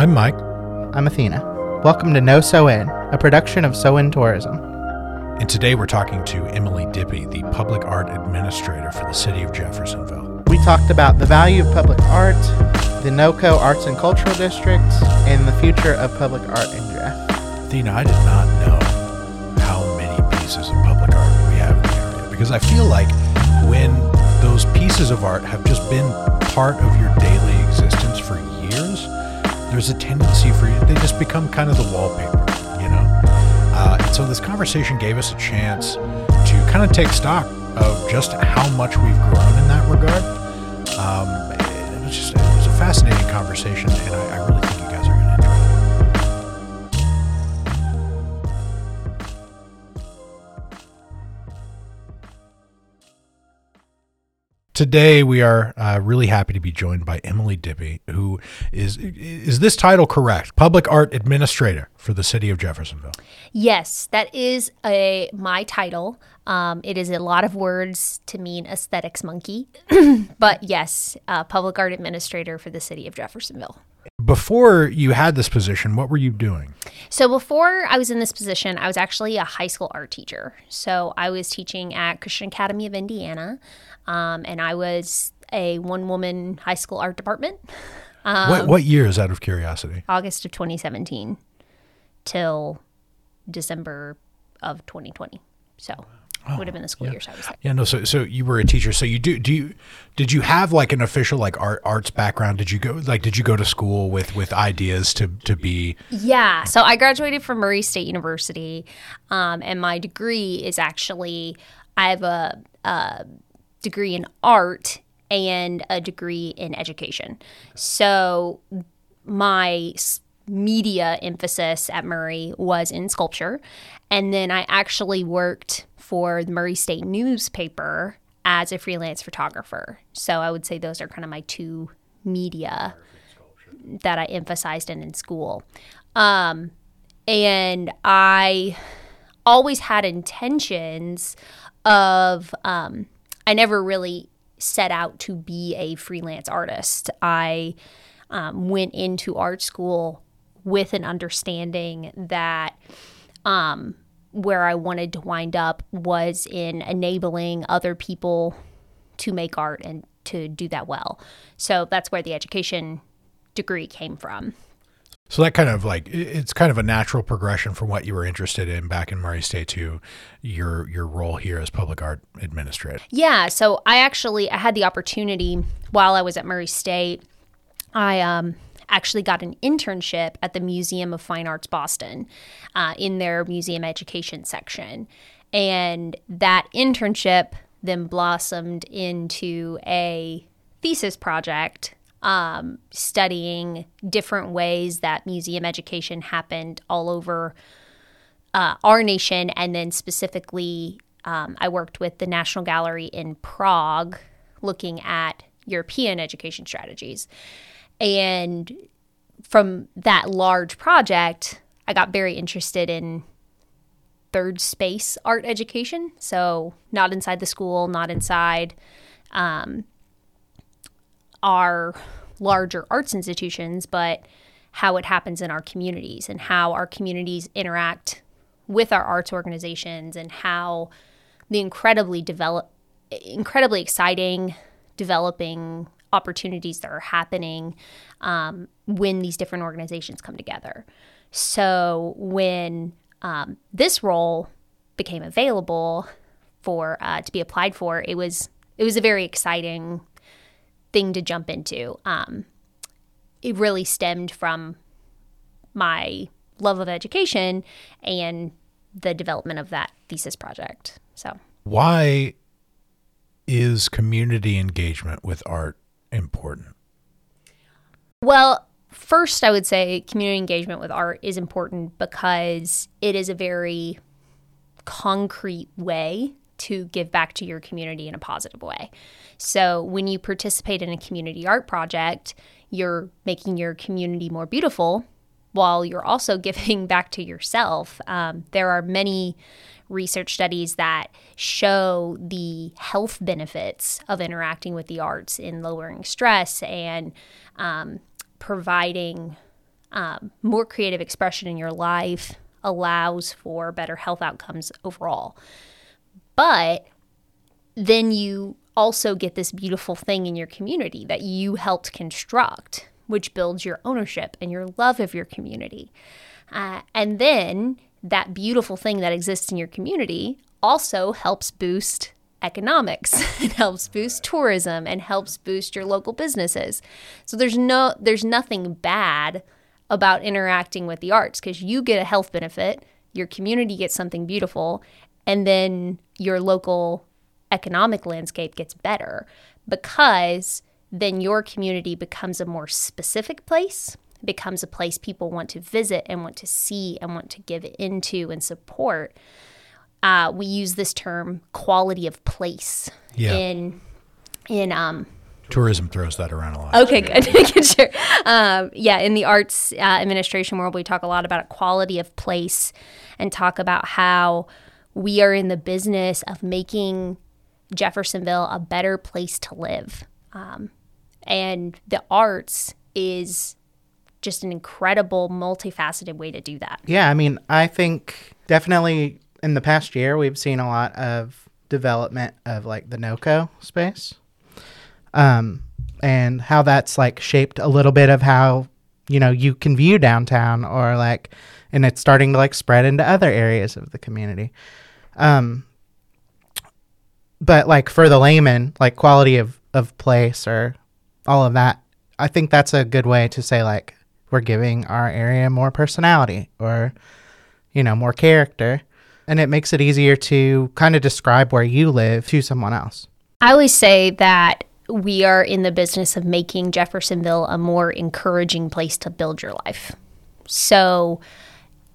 I'm Mike. I'm Athena. Welcome to No SoIN, a production of SoIN Tourism. And today we're talking to Emily Dippie, the public art administrator for the city of Jeffersonville. We talked about the value of public art, the NoCo Arts and Cultural District, and the future of public art in Jeff. Athena, I did not know how many pieces of public art we have in the area because I feel like when those pieces of art have just been part of your daily existence for years, there's a tendency for you, they just become kind of the wallpaper, you know? Uh, and so this conversation gave us a chance to kind of take stock of just how much we've grown in that regard. Um, it was just, it was a fascinating conversation, and I, I really Today we are uh, really happy to be joined by Emily Dippie, who is is this title correct? Public Art Administrator for the City of Jeffersonville. Yes, that is a my title. Um, it is a lot of words to mean aesthetics monkey, but yes, uh, public art administrator for the city of Jeffersonville. Before you had this position, what were you doing? So before I was in this position, I was actually a high school art teacher. So I was teaching at Christian Academy of Indiana, um, and I was a one woman high school art department. Um, what what years, out of curiosity? August of 2017 till December of 2020. So it would have been the school years I was there. Yeah, no. So, so you were a teacher. So you do do you did you have like an official like art arts background? Did you go like did you go to school with with ideas to to be? Yeah. So I graduated from Murray State University, um, and my degree is actually I have a, a degree in art and a degree in education. So my media emphasis at Murray was in sculpture, and then I actually worked for the Murray State newspaper as a freelance photographer. So I would say those are kind of my two media that I emphasized in in school. Um, and I always had intentions of, um, I never really set out to be a freelance artist. I um, went into art school with an understanding that um, where I wanted to wind up was in enabling other people to make art and to do that well. So that's where the education degree came from. So that kind of like it's kind of a natural progression from what you were interested in back in Murray State to your your role here as public art administrator. Yeah, so I actually I had the opportunity while I was at Murray State. I um, actually got an internship at the Museum of Fine Arts Boston uh, in their museum education section, and that internship then blossomed into a thesis project um, studying different ways that museum education happened all over uh, our nation, and then specifically, um, I worked with the National Gallery in Prague looking at European education strategies. And from that large project, I got very interested in third space art education. So, not inside the school, not inside um, our larger arts institutions, but how it happens in our communities and how our communities interact with our arts organizations and how the incredibly develop incredibly exciting developing opportunities that are happening um, when these different organizations come together so when um, this role became available for uh, to be applied for it was it was a very exciting thing to jump into um, it really stemmed from my love of education and the development of that thesis project. So, Why is community engagement with art important? well, first, I would say community engagement with art is important because it is a very concrete way to give back to your community in a positive way. So, when you participate in a community art project, you're making your community more beautiful while you're also giving back to yourself. Um, there are many research studies that show the health benefits of interacting with the arts in lowering stress and um, providing um, more creative expression in your life allows for better health outcomes overall. But then you also get this beautiful thing in your community that you helped construct, which builds your ownership and your love of your community. Uh, and then that beautiful thing that exists in your community also helps boost economics it helps boost tourism and helps boost your local businesses. So there's no there's nothing bad about interacting with the arts because you get a health benefit your community gets something beautiful and then your local economic landscape gets better. Because then your community becomes a more specific place becomes a place people want to visit and want to see and want to give into and support uh, we use this term quality of place Yeah. in in um Tourism throws that around a lot. Okay, good. Sure. Um, yeah, in the arts uh, administration world, we talk a lot about quality of place and talk about how we are in the business of making Jeffersonville a better place to live. Um, and the arts is just an incredible, multifaceted way to do that. Yeah, I mean, I think definitely in the past year we've seen a lot of development of like the NoCo space. Um and how that's like shaped a little bit of how, you know, you can view downtown or like and it's starting to like spread into other areas of the community. Um but like for the layman, like quality of of place or all of that, I think that's a good way to say like we're giving our area more personality or you know more character. And it makes it easier to kind of describe where you live to someone else. I always say that we are in the business of making Jeffersonville a more encouraging place to build your life. So,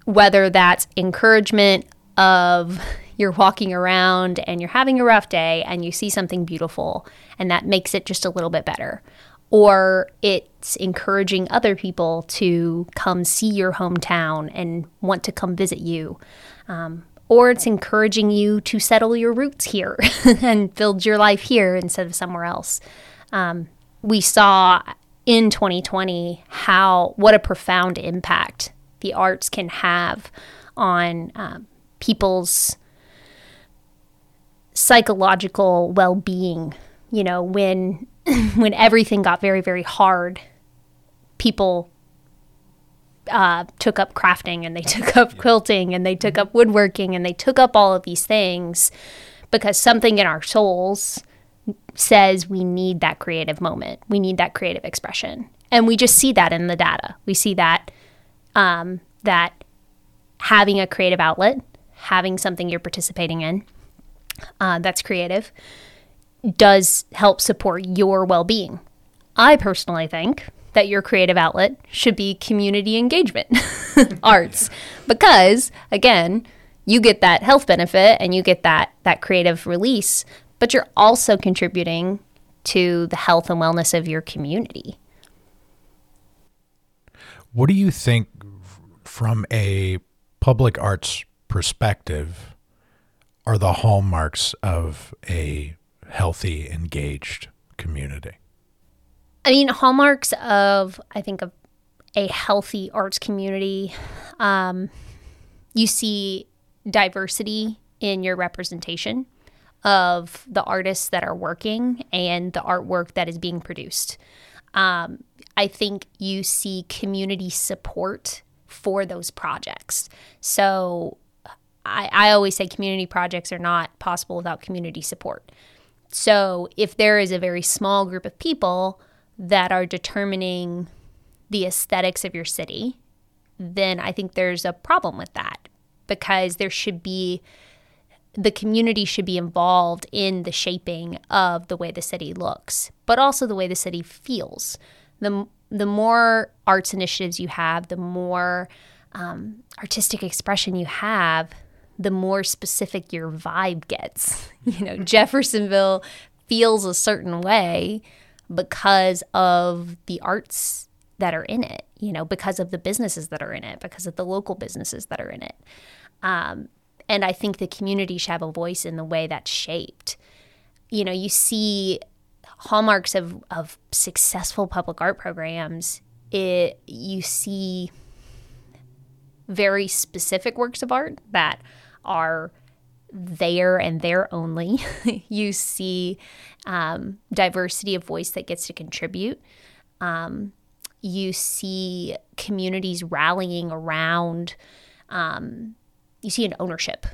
whether that's encouragement of you're walking around and you're having a rough day and you see something beautiful and that makes it just a little bit better, or it's encouraging other people to come see your hometown and want to come visit you. Um, or it's encouraging you to settle your roots here and build your life here instead of somewhere else. Um, we saw in 2020 how what a profound impact the arts can have on um, people's psychological well-being. You know, when when everything got very very hard, people uh, took up crafting and they took up quilting and they took up woodworking and they took up all of these things because something in our souls says we need that creative moment. We need that creative expression. And we just see that in the data. We see that um, that having a creative outlet, having something you're participating in uh, that's creative, does help support your well-being. I personally think that your creative outlet should be community engagement arts because again you get that health benefit and you get that that creative release but you're also contributing to the health and wellness of your community What do you think from a public arts perspective are the hallmarks of a healthy, engaged community? I mean, hallmarks of I think of a healthy arts community. Um, you see diversity in your representation of the artists that are working and the artwork that is being produced. Um, I think you see community support for those projects. So I, I always say community projects are not possible without community support. So if there is a very small group of people that are determining the aesthetics of your city, then I think there's a problem with that because there should be the community should be involved in the shaping of the way the city looks, but also the way the city feels. The, the more arts initiatives you have, the more um, artistic expression you have, the more specific your vibe gets. You know, Jeffersonville feels a certain way because of the arts that are in it, you know, because of the businesses that are in it, because of the local businesses that are in it. Um, and I think the community should have a voice in the way that's shaped. You know, you see hallmarks of, of successful public art programs it you see very specific works of art that are there and there only. you see um, diversity of voice that gets to contribute. Um, you see communities rallying around. Um, you see an ownership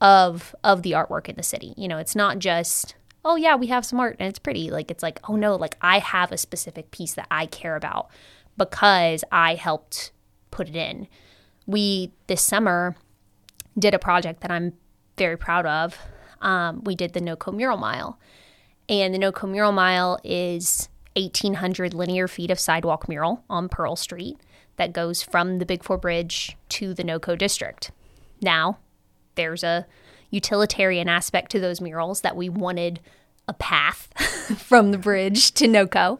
of of the artwork in the city. You know, it's not just oh yeah, we have some art and it's pretty. Like it's like oh no, like I have a specific piece that I care about because I helped put it in. We this summer did a project that I'm very proud of. Um, we did the NoCo Mural Mile, and the NoCo Mural Mile is 1,800 linear feet of sidewalk mural on Pearl Street that goes from the Big Four Bridge to the NoCo district. Now, there's a utilitarian aspect to those murals that we wanted a path from the bridge to NoCo,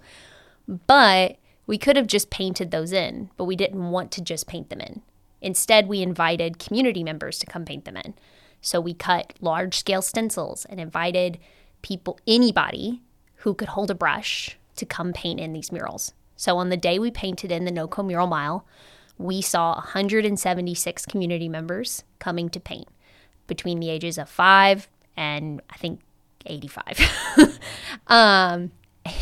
but we could have just painted those in, but we didn't want to just paint them in. Instead, we invited community members to come paint them in. So we cut large scale stencils and invited people, anybody who could hold a brush to come paint in these murals. So on the day we painted in the NoCo Mural Mile, we saw 176 community members coming to paint between the ages of five and I think 85. um,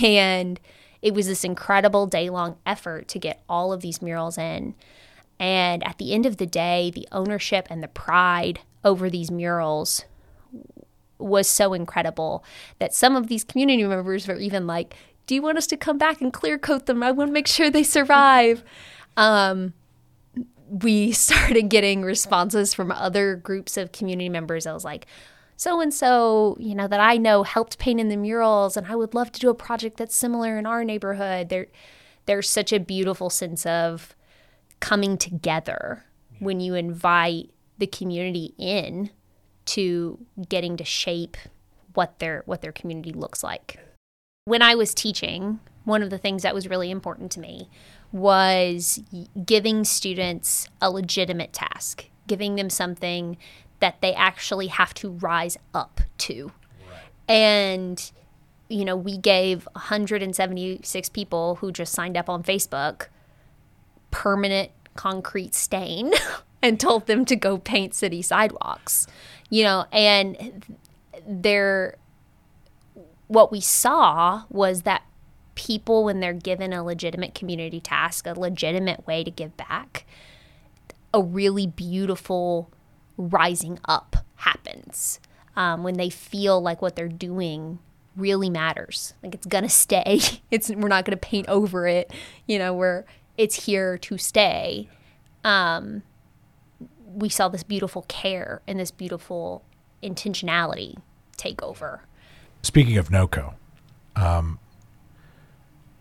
and it was this incredible day long effort to get all of these murals in. And at the end of the day, the ownership and the pride over these murals was so incredible that some of these community members were even like, Do you want us to come back and clear coat them? I want to make sure they survive. Um, we started getting responses from other groups of community members. I was like, so and so, you know, that I know helped paint in the murals, and I would love to do a project that's similar in our neighborhood. There, there's such a beautiful sense of coming together when you invite the community in to getting to shape what their what their community looks like. When I was teaching, one of the things that was really important to me was giving students a legitimate task, giving them something that they actually have to rise up to. Right. And you know, we gave 176 people who just signed up on Facebook permanent concrete stain and told them to go paint city sidewalks. You know, and there what we saw was that people when they're given a legitimate community task, a legitimate way to give back, a really beautiful rising up happens. Um, when they feel like what they're doing really matters. Like it's gonna stay. It's we're not gonna paint over it. You know, we're it's here to stay. Um, we saw this beautiful care and this beautiful intentionality take over. Speaking of NoCo, um,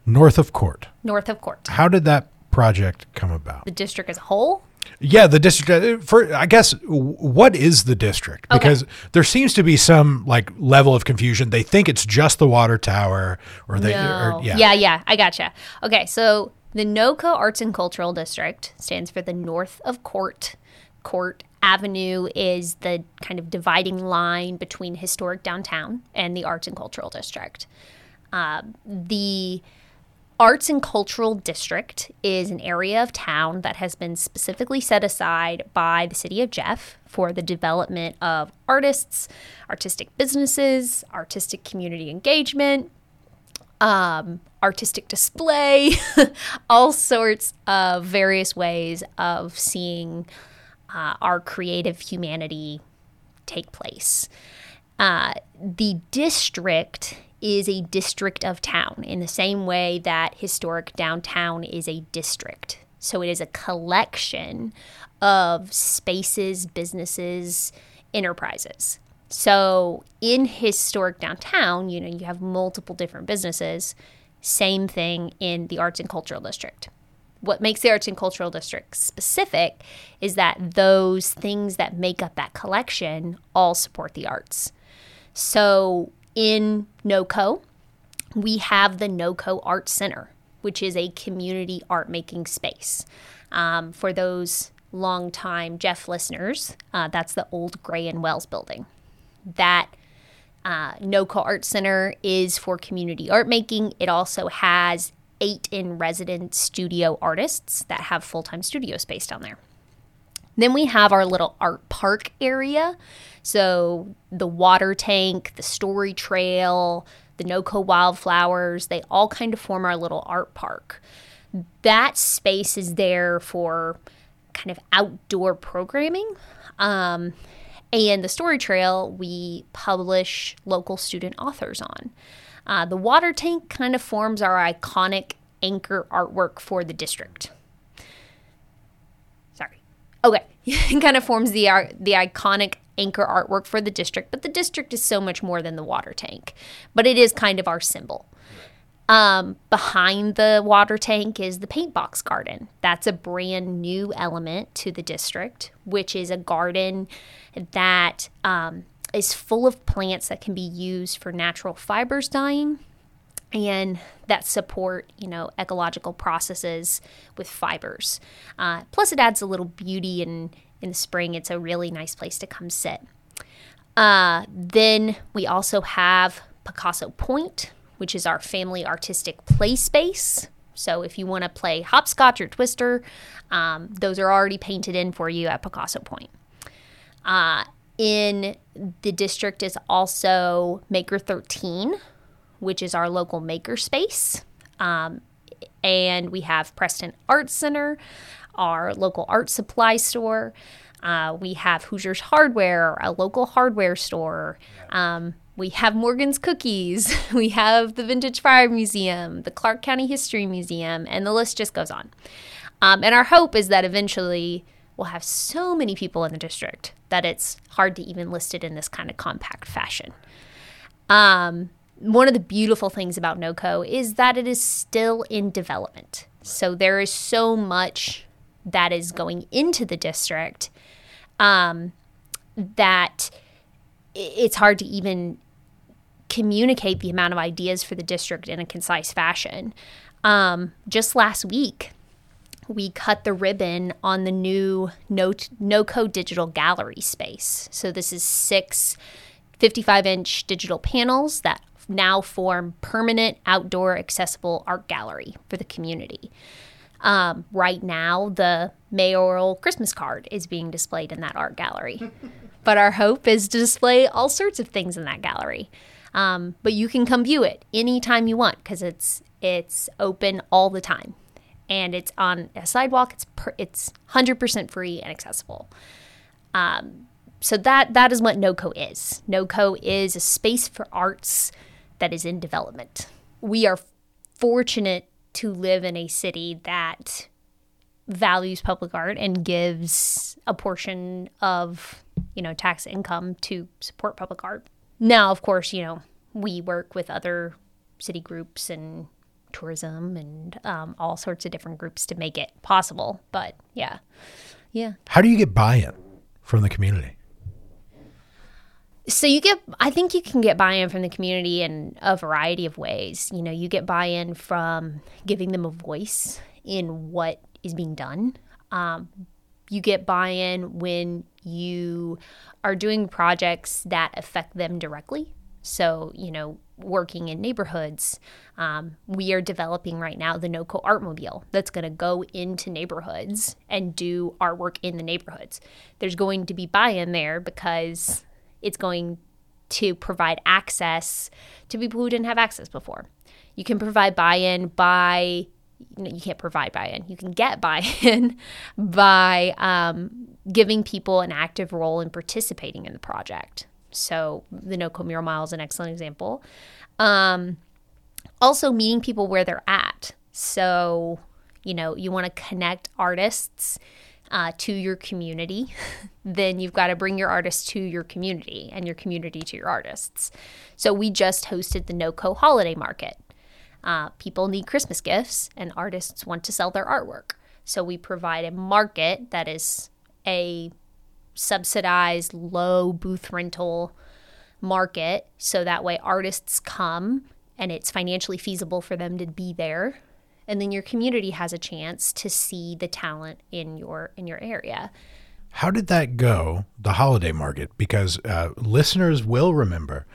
north of Court. North of Court. How did that project come about? The district as a whole? Yeah, the district. Uh, for I guess, what is the district? Because okay. there seems to be some like level of confusion. They think it's just the water tower, or they. No. Or, yeah. yeah, yeah, I gotcha. Okay, so the NoCo Arts and Cultural District stands for the North of Court Court Avenue is the kind of dividing line between historic downtown and the Arts and Cultural District. Uh, the Arts and Cultural District is an area of town that has been specifically set aside by the city of Jeff for the development of artists, artistic businesses, artistic community engagement, um, artistic display, all sorts of various ways of seeing uh, our creative humanity take place. Uh, the district is a district of town in the same way that historic downtown is a district. So it is a collection of spaces, businesses, enterprises. So in historic downtown, you know, you have multiple different businesses. Same thing in the arts and cultural district what makes the arts and cultural district specific is that those things that make up that collection all support the arts. So in NoCo, we have the NoCo Art Center, which is a community art making space. Um, for those longtime Jeff listeners, uh, that's the old Gray and Wells building. That uh, NoCo Art Center is for community art making. It also has eight in resident studio artists that have full time studio space down there. Then we have our little art park area. So the water tank, the story trail, the NoCo wildflowers, they all kind of form our little art park. That space is there for kind of outdoor programming. Um, and the story trail, we publish local student authors on. Uh, the water tank kind of forms our iconic anchor artwork for the district. Sorry. Okay. it kind of forms the, the iconic anchor artwork for the district, but the district is so much more than the water tank. But it is kind of our symbol. Um, behind the water tank is the paint box garden. That's a brand new element to the district, which is a garden that um, is full of plants that can be used for natural fibers dyeing and that support you know ecological processes with fibers. Uh, plus, it adds a little beauty and in the spring. It's a really nice place to come sit. Uh, then we also have Picasso Point, which is our family artistic play space. So if you want to play hopscotch or twister, um, those are already painted in for you at Picasso Point. Uh, in the district is also Maker 13, which is our local maker space. Um, and we have Preston Arts Center, our local art supply store. Uh, we have Hoosiers Hardware, a local hardware store. Um, we have Morgan's Cookies. We have the Vintage Fire Museum, the Clark County History Museum, and the list just goes on. Um, and our hope is that eventually we'll have so many people in the district that it's hard to even list it in this kind of compact fashion. Um, one of the beautiful things about NoCo is that it is still in development. So there is so much that is going into the district um, that it's hard to even communicate the amount of ideas for the district in a concise fashion. Um, just last week, we cut the ribbon on the new NoCo digital gallery space. So this is six 55 inch digital panels that now form permanent outdoor accessible art gallery for the community. Um, right now, the mayoral Christmas card is being displayed in that art gallery. but our hope is to display all sorts of things in that gallery. Um, but you can come view it anytime you want because it's it's open all the time, and it's on a sidewalk. It's per, it's hundred percent free and accessible. Um, so that that is what NoCo is. NoCo is a space for arts that is in development. We are fortunate to live in a city that values public art and gives a portion of, you know, tax income to support public art. Now, of course, you know, we work with other city groups and tourism and um, all sorts of different groups to make it possible. But yeah, yeah. How do you get buy-in from the community? So you get I think you can get buy-in from the community in a variety of ways. You know, you get buy-in from giving them a voice in what is being done. Um, you get buy-in when you are doing projects that affect them directly. So, you know, working in neighborhoods, um, we are developing right now the NoCo Artmobile that's going to go into neighborhoods and do artwork in the neighborhoods. There's going to be buy in there because it's going to provide access to people who didn't have access before. You can provide buy in by, you can't provide buy in, you can get buy in by um, giving people an active role in participating in the project. So the NoCo Mural Mile is an excellent example. Um, also, meeting people where they're at. So, you know, you want to connect artists uh, to your community, then you've got to bring your artists to your community and your community to your artists. So we just hosted the NoCo Holiday Market. Uh, people need Christmas gifts, and artists want to sell their artwork. So we provide a market that is a subsidized, low booth rental market. So that way artists come and it's financially feasible for them to be there and then your community has a chance to see the talent in your in your area. How did that go, the holiday market? Because uh, listeners will remember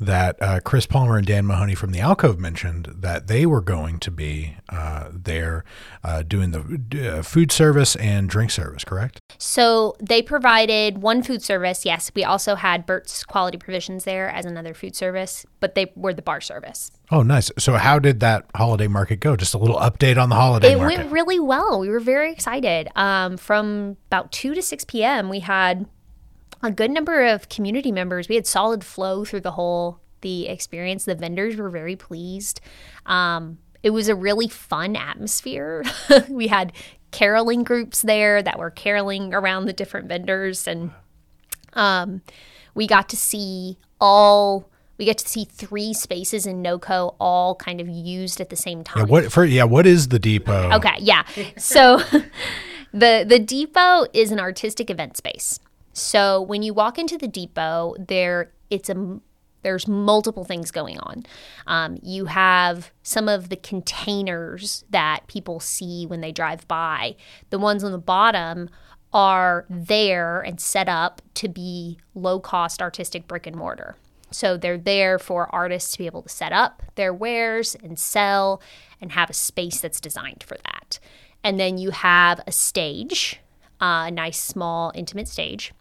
that uh, Chris Palmer and Dan Mahoney from the Alcove mentioned that they were going to be uh, there uh, doing the uh, food service and drink service, correct? So they provided one food service. Yes, we also had Burt's Quality Provisions there as another food service, but they were the bar service. Oh, nice. So, how did that holiday market go? Just a little update on the holiday It market. went really well. We were very excited. Um, from about 2 to 6 p.m., we had a good number of community members. We had solid flow through the whole the experience. The vendors were very pleased. Um, it was a really fun atmosphere. we had caroling groups there that were caroling around the different vendors and um, we got to see all we get to see three spaces in NoCo all kind of used at the same time. yeah, what for? Yeah, what is the depot? Okay, yeah. So the the depot is an artistic event space. So when you walk into the depot, there it's a there's multiple things going on. Um, you have some of the containers that people see when they drive by. The ones on the bottom are there and set up to be low cost artistic brick and mortar. So they're there for artists to be able to set up their wares and sell and have a space that's designed for that. And then you have a stage, uh, a nice, small, intimate stage.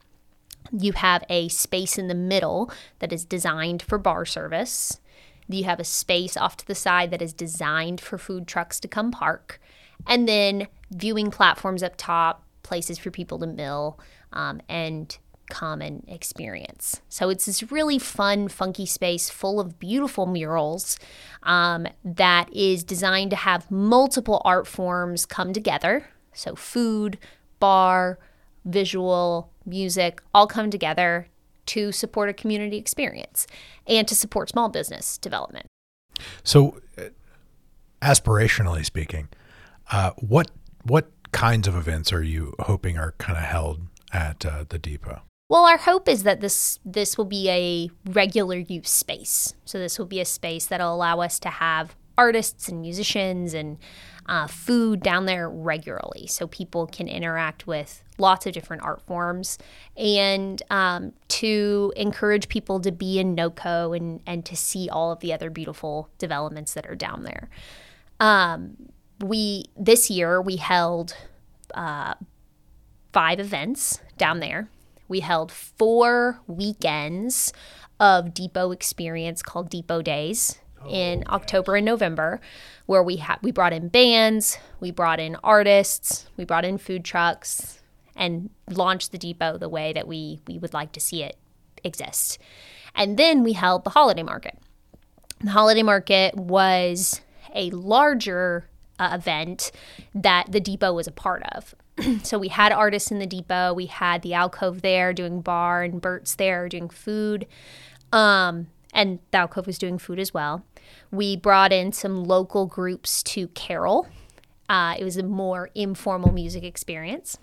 You have a space in the middle that is designed for bar service. You have a space off to the side that is designed for food trucks to come park. And then viewing platforms up top, places for people to mill um, and come and experience. So it's this really fun, funky space full of beautiful murals um, that is designed to have multiple art forms come together. So food, bar, visual, music all come together to support a community experience and to support small business development. So, uh, aspirationally speaking, uh, what what kinds of events are you hoping are kind of held at uh, the depot? Well, our hope is that this this will be a regular use space. So this will be a space that'll allow us to have artists and musicians and uh, food down there regularly, so people can interact with lots of different art forms, and um, to encourage people to be in NoCo and and to see all of the other beautiful developments that are down there. Um, we this year we held uh, five events down there. We held four weekends of Depot experience called Depot Days in October and November, where we had we brought in bands, we brought in artists, we brought in food trucks, and launched the depot the way that we we would like to see it exist. And then we held the holiday market. The holiday market was a larger uh, event that the depot was a part of. so we had artists in the depot, we had the alcove there doing bar, and Burt's there doing food. Um, and the alcove was doing food as well. We brought in some local groups to carol. Uh, it was a more informal music experience.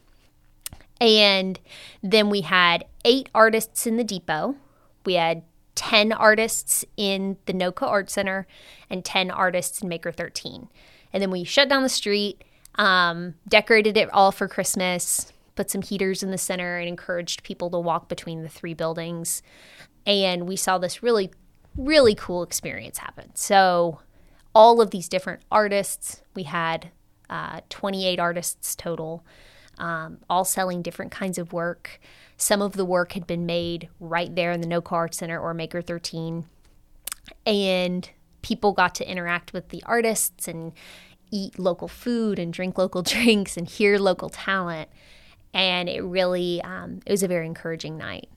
And then we had eight artists in the depot. We had 10 artists in the NoCo Art Center and 10 artists in Maker 13. And then we shut down the street, um, decorated it all for Christmas, put some heaters in the center, and encouraged people to walk between the three buildings. And we saw this really, really cool experience happened. So, all of these different artists, we had uh, 28 artists total, um, all selling different kinds of work. Some of the work had been made right there in the No Art Center or Maker 13. And people got to interact with the artists and eat local food and drink local drinks and hear local talent. And it really, um, it was a very encouraging night.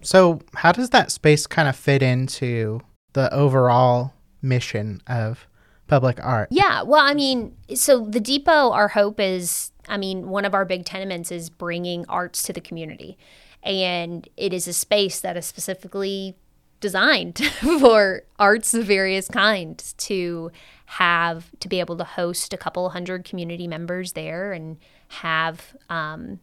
So, how does that space kind of fit into the overall mission of public art? Yeah, well, I mean, so the depot, our hope is, I mean, one of our big tenements is bringing arts to the community. And it is a space that is specifically designed for arts of various kinds to have to be able to host a couple hundred community members there and have um,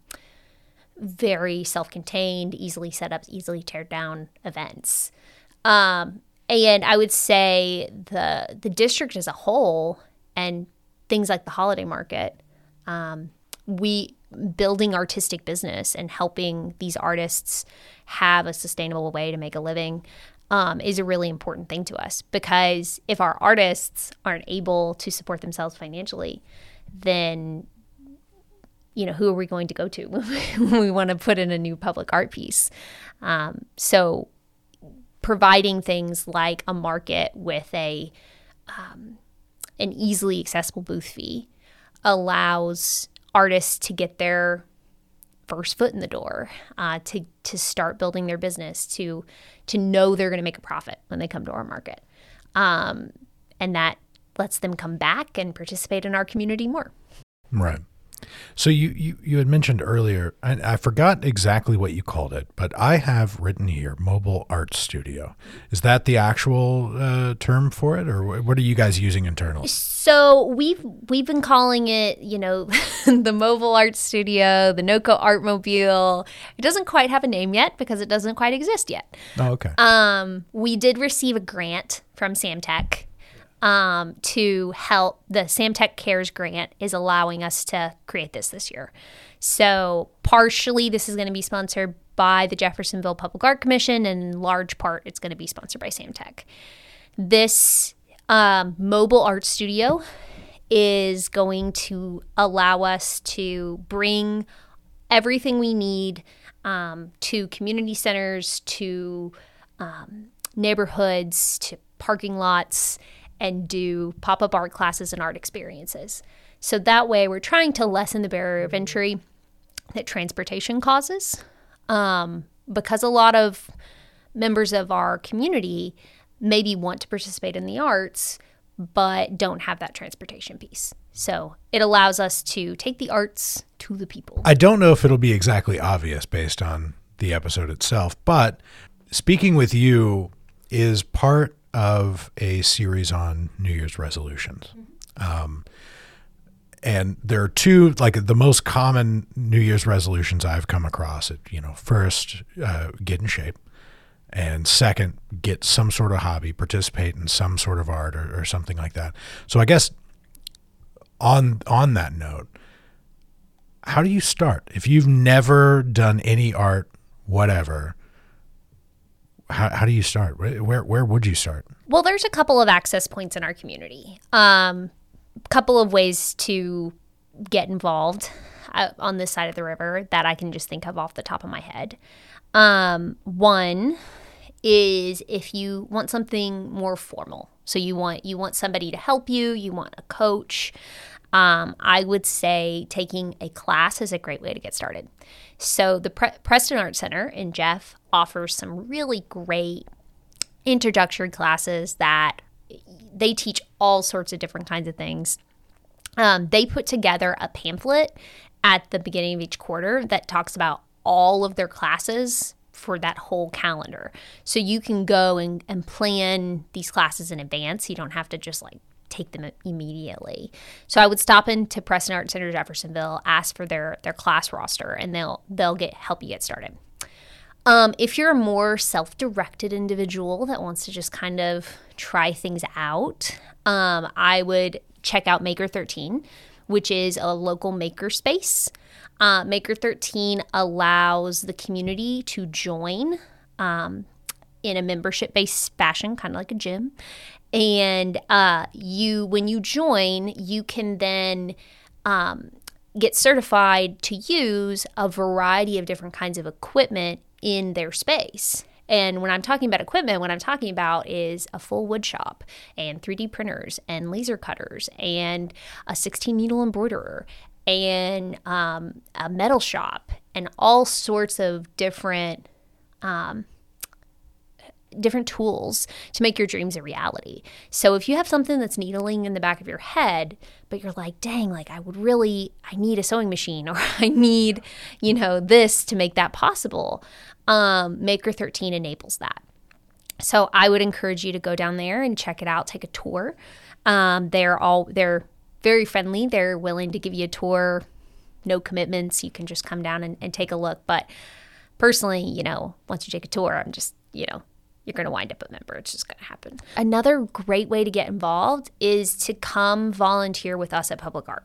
very self-contained, easily set up, easily teared down events. Um, and I would say the the district as a whole and things like the holiday market, um, we building artistic business and helping these artists have a sustainable way to make a living um, is a really important thing to us because if our artists aren't able to support themselves financially, then you know who are we going to go to when we want to put in a new public art piece? Um, so providing things like a market with a um, an easily accessible booth fee allows artists to get their first foot in the door, uh, to to start building their business, to to know they're going to make a profit when they come to our market, um, and that lets them come back and participate in our community more. Right. So you, you, you had mentioned earlier, and I forgot exactly what you called it, but I have written here mobile art studio. Is that the actual uh, term for it, or what are you guys using internally? So we've we've been calling it, you know, the mobile art studio, the NoCo Art Mobile. It doesn't quite have a name yet because it doesn't quite exist yet. Oh, okay. Um, we did receive a grant from Samtec um, to help. The Samtec Cares grant is allowing us to create this this year. So, partially, this is going to be sponsored by the Jeffersonville Public Art Commission, and in large part, it's going to be sponsored by Samtec. This um, mobile art studio is going to allow us to bring everything we need um, to community centers, to um, neighborhoods, to parking lots, and do pop up art classes and art experiences. So that way, we're trying to lessen the barrier of entry that transportation causes. Um, because a lot of members of our community maybe want to participate in the arts, but don't have that transportation piece. So it allows us to take the arts to the people. I don't know if it'll be exactly obvious based on the episode itself, but speaking with you is part of a series on New Year's resolutions. Um, and there are two, like the most common New Year's resolutions I've come across. It, you know, first, uh, get in shape, and second, get some sort of hobby, participate in some sort of art or, or something like that. So I guess on on that note, how do you start if you've never done any art, whatever? How, how do you start? Where where would you start? Well, there's a couple of access points in our community. Um, a couple of ways to get involved uh, on this side of the river that I can just think of off the top of my head. Um, one is if you want something more formal. So you want you want somebody to help you, you want a coach. Um, I would say taking a class is a great way to get started. So the Pre- Preston Art Center in Jeff offers some really great introductory classes that they teach all sorts of different kinds of things. Um, they put together a pamphlet at the beginning of each quarter that talks about all of their classes for that whole calendar. So you can go and, and plan these classes in advance. You don't have to just like take them immediately. So I would stop into Preston Art Center Jeffersonville, ask for their their class roster, and they'll they'll get help you get started. Um, if you're a more self-directed individual that wants to just kind of try things out, um, I would check out Maker 13, which is a local maker space. Uh, Maker 13 allows the community to join um, in a membership-based fashion, kind of like a gym, and uh, you when you join you can then um, get certified to use a variety of different kinds of equipment in their space. And when I'm talking about equipment, what I'm talking about is a full wood shop and 3D printers and laser cutters and a 16 needle embroiderer and um, a metal shop and all sorts of different um, different tools to make your dreams a reality. So if you have something that's needling in the back of your head, but you're like, dang, like I would really, I need a sewing machine or I need, you know, this to make that possible, um, Maker 13 enables that. So I would encourage you to go down there and check it out, take a tour. Um, they're all, they're very friendly. They're willing to give you a tour, no commitments. You can just come down and, and take a look. But personally, you know, once you take a tour, I'm just, you know, you're going to wind up a member. It's just going to happen. Another great way to get involved is to come volunteer with us at Public Art.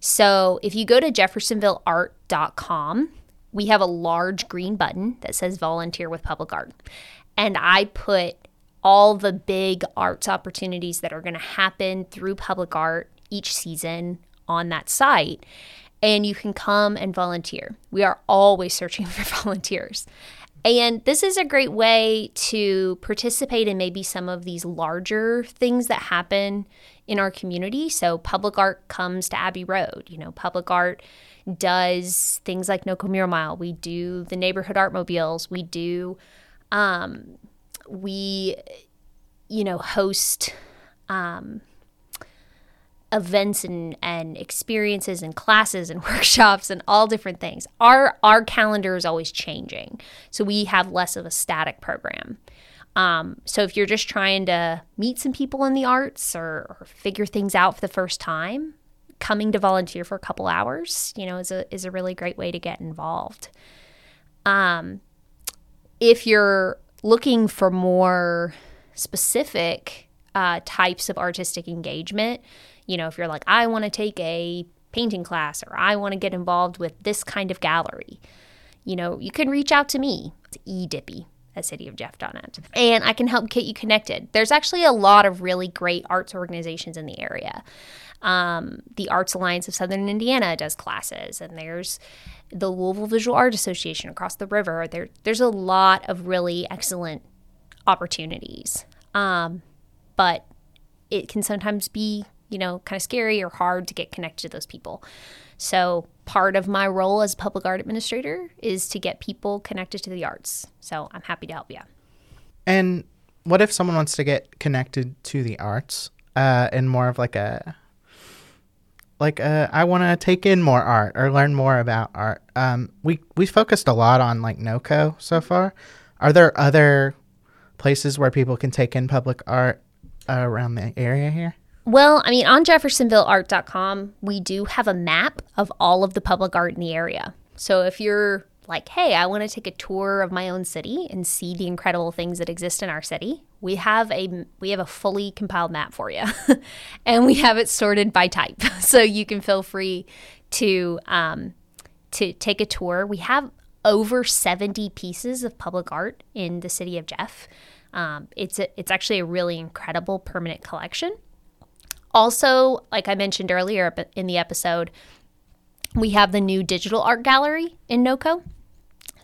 So if you go to jeffersonvilleart.com, we have a large green button that says volunteer with public art. and I put all the big arts opportunities that are going to happen through public art each season on that site. And you can come and volunteer. We are always searching for volunteers. And this is a great way to participate in maybe some of these larger things that happen in our community. So, public art comes to Abbey Road. You know, public art does things like NoCo Mural Mile. We do the neighborhood art mobiles. We do, um, we, you know, host um, events and, and experiences and classes and workshops and all different things. Our our calendar is always changing, so we have less of a static program. Um, so if you're just trying to meet some people in the arts or, or figure things out for the first time, coming to volunteer for a couple hours, you know, is a is a really great way to get involved. Um, if you're looking for more specific uh, types of artistic engagement, you know, if you're like, I want to take a painting class or I want to get involved with this kind of gallery, you know, you can reach out to me. It's eDippie at cityofjeff.net. And I can help get you connected. There's actually a lot of really great arts organizations in the area. Um, the Arts Alliance of Southern Indiana does classes, and there's the Louisville Visual Art Association across the river. There, there's a lot of really excellent opportunities. Um, but it can sometimes be you know, kind of scary or hard to get connected to those people. So, part of my role as public art administrator is to get people connected to the arts. So, I'm happy to help you. And what if someone wants to get connected to the arts uh, in more of like a like uh, I want to take in more art or learn more about art. Um, we we focused a lot on like NoCo so far. Are there other places where people can take in public art uh, around the area here? Well, I mean, on jeffersonvilleart.com, we do have a map of all of the public art in the area. So if you're like, hey, I want to take a tour of my own city and see the incredible things that exist in our city, we have a we have a fully compiled map for you, and we have it sorted by type, so you can feel free to um, to take a tour. We have over seventy pieces of public art in the city of Jeff. Um, it's a, it's actually a really incredible permanent collection. Also, like I mentioned earlier in the episode, we have the new digital art gallery in NoCo.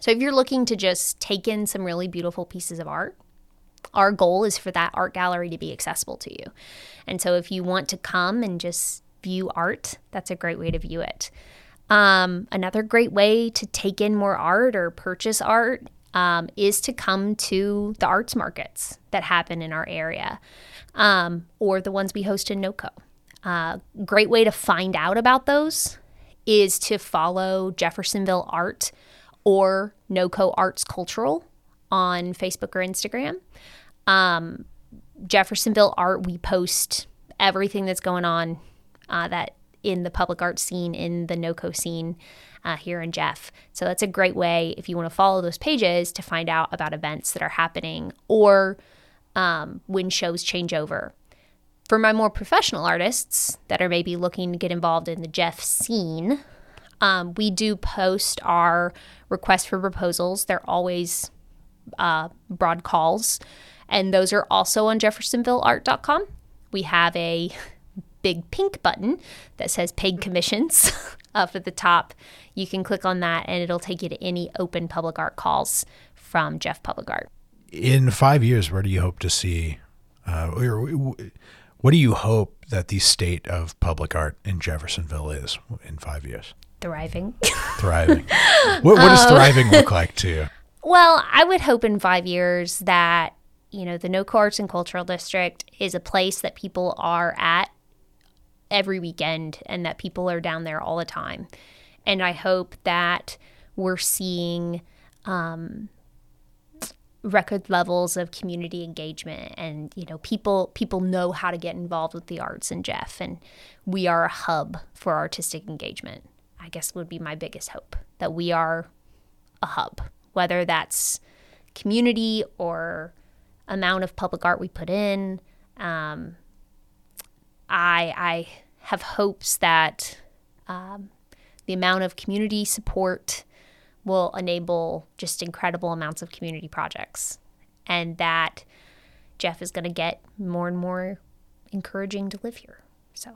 So if you're looking to just take in some really beautiful pieces of art, our goal is for that art gallery to be accessible to you. And so if you want to come and just view art, that's a great way to view it. Um, another great way to take in more art or purchase art um, is to come to the arts markets that happen in our area um, or the ones we host in NoCo. Uh, great way to find out about those is to follow Jeffersonville Art or NoCo Arts Cultural on Facebook or Instagram. Um, Jeffersonville Art, we post everything that's going on uh, that in the public art scene, in the NoCo scene uh, here in Jeff. So that's a great way if you want to follow those pages to find out about events that are happening or um, when shows change over. For my more professional artists that are maybe looking to get involved in the Jeff scene, um, we do post our requests for proposals. They're always uh, broad calls, and those are also on jeffersonvilleart.com. We have a big pink button that says paid commissions up at the top. You can click on that, and it'll take you to any open public art calls from Jeff Public Art in five years, where do you hope to see, uh, or what do you hope that the state of public art in Jeffersonville is in five years? Thriving. Thriving. what, what does uh, thriving look like to you? Well, I would hope in five years that you know the NoCo Arts and Cultural District is a place that people are at every weekend, and that people are down there all the time. And I hope that we're seeing um, record levels of community engagement and you know people people know how to get involved with the arts and Jeff and we are a hub for artistic engagement. I guess would be my biggest hope that we are a hub, whether that's community or amount of public art we put in. Um, I I have hopes that um, the amount of community support will enable just incredible amounts of community projects. and that Jeff is going to get more and more encouraging to live here. So.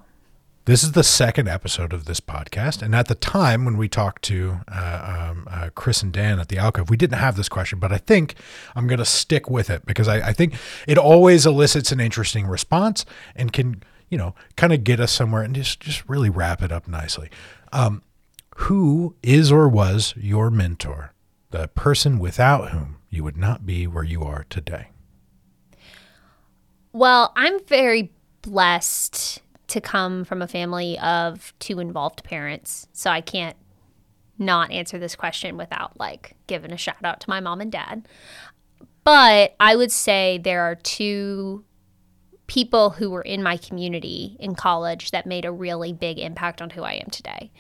This is the second episode of this podcast. And at the time when we talked to uh, um, uh, Chris and Dan at the Alcove, we didn't have this question, but I think I'm going to stick with it because I, I, think it always elicits an interesting response and can, you know, kind of get us somewhere and just, just really wrap it up nicely. Um, who is or was your mentor, the person without whom you would not be where you are today? Well, I'm very blessed to come from a family of two involved parents. So I can't not answer this question without like giving a shout out to my mom and dad. But I would say there are two people who were in my community in college that made a really big impact on who I am today.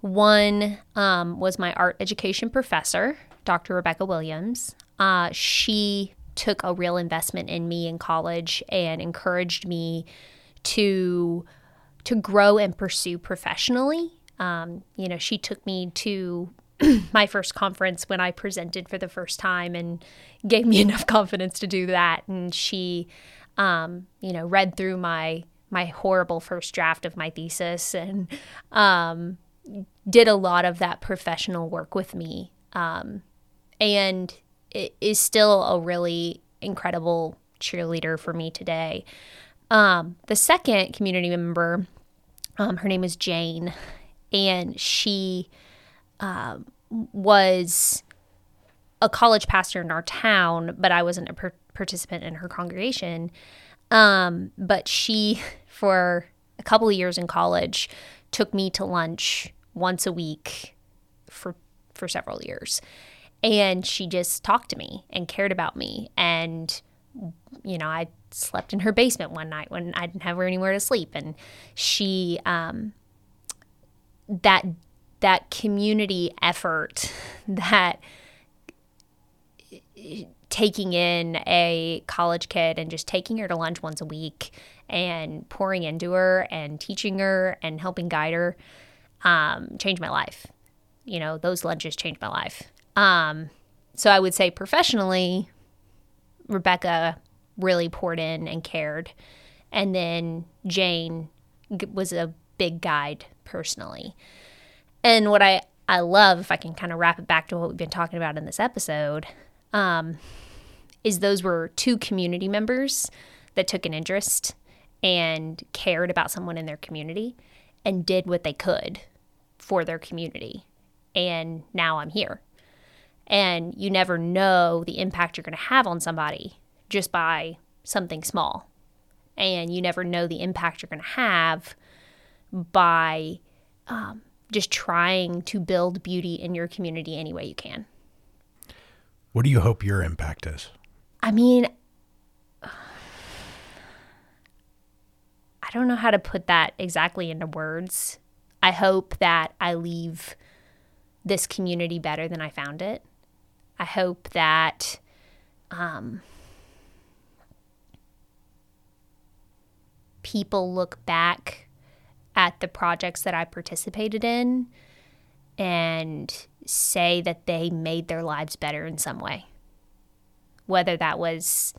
One um, was my art education professor, Dr. Rebecca Williams. Uh, she took a real investment in me in college and encouraged me to to grow and pursue professionally. Um, you know, she took me to my first conference when I presented for the first time and gave me enough confidence to do that. And she, um, you know, read through my my horrible first draft of my thesis and um, did a lot of that professional work with me. Um, and it is still a really incredible cheerleader for me today. Um, the second community member, um, her name is Jane, and she uh, was a college pastor in our town, but I wasn't a per- participant in her congregation. Um, but she, for a couple of years in college, took me to lunch once a week for for several years. And she just talked to me and cared about me and you know, I slept in her basement one night when I didn't have anywhere to sleep, and she um, that that community effort that taking in a college kid and just taking her to lunch once a week and pouring into her and teaching her and helping guide her um, changed my life. You know, those lunches changed my life. Um, so I would say professionally, Rebecca really poured in and cared. And then Jane was a big guide personally. And what I, I love, if I can kind of wrap it back to what we've been talking about in this episode, um, is those were two community members that took an interest and cared about someone in their community and did what they could for their community. And now I'm here. And you never know the impact you're going to have on somebody just by something small. And you never know the impact you're going to have by um, just trying to build beauty in your community any way you can. What do you hope your impact is? I mean, I don't know how to put that exactly into words. I hope that I leave this community better than I found it. I hope that um, people look back at the projects that I participated in and say that they made their lives better in some way. Whether that was,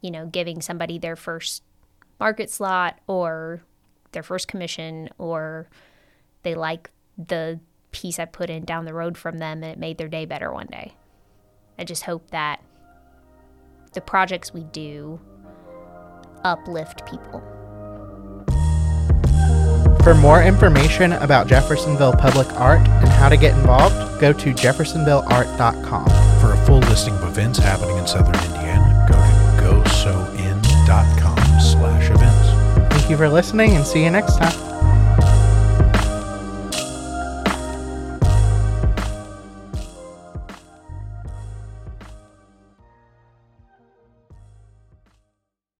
you know, giving somebody their first market slot or their first commission or they like the piece I put in down the road from them and it made their day better one day. I just hope that the projects we do uplift people. For more information about Jeffersonville Public Art and how to get involved, go to jeffersonvilleart.com. For a full listing of events happening in Southern Indiana, go to gosoin.com slash events. Thank you for listening and see you next time.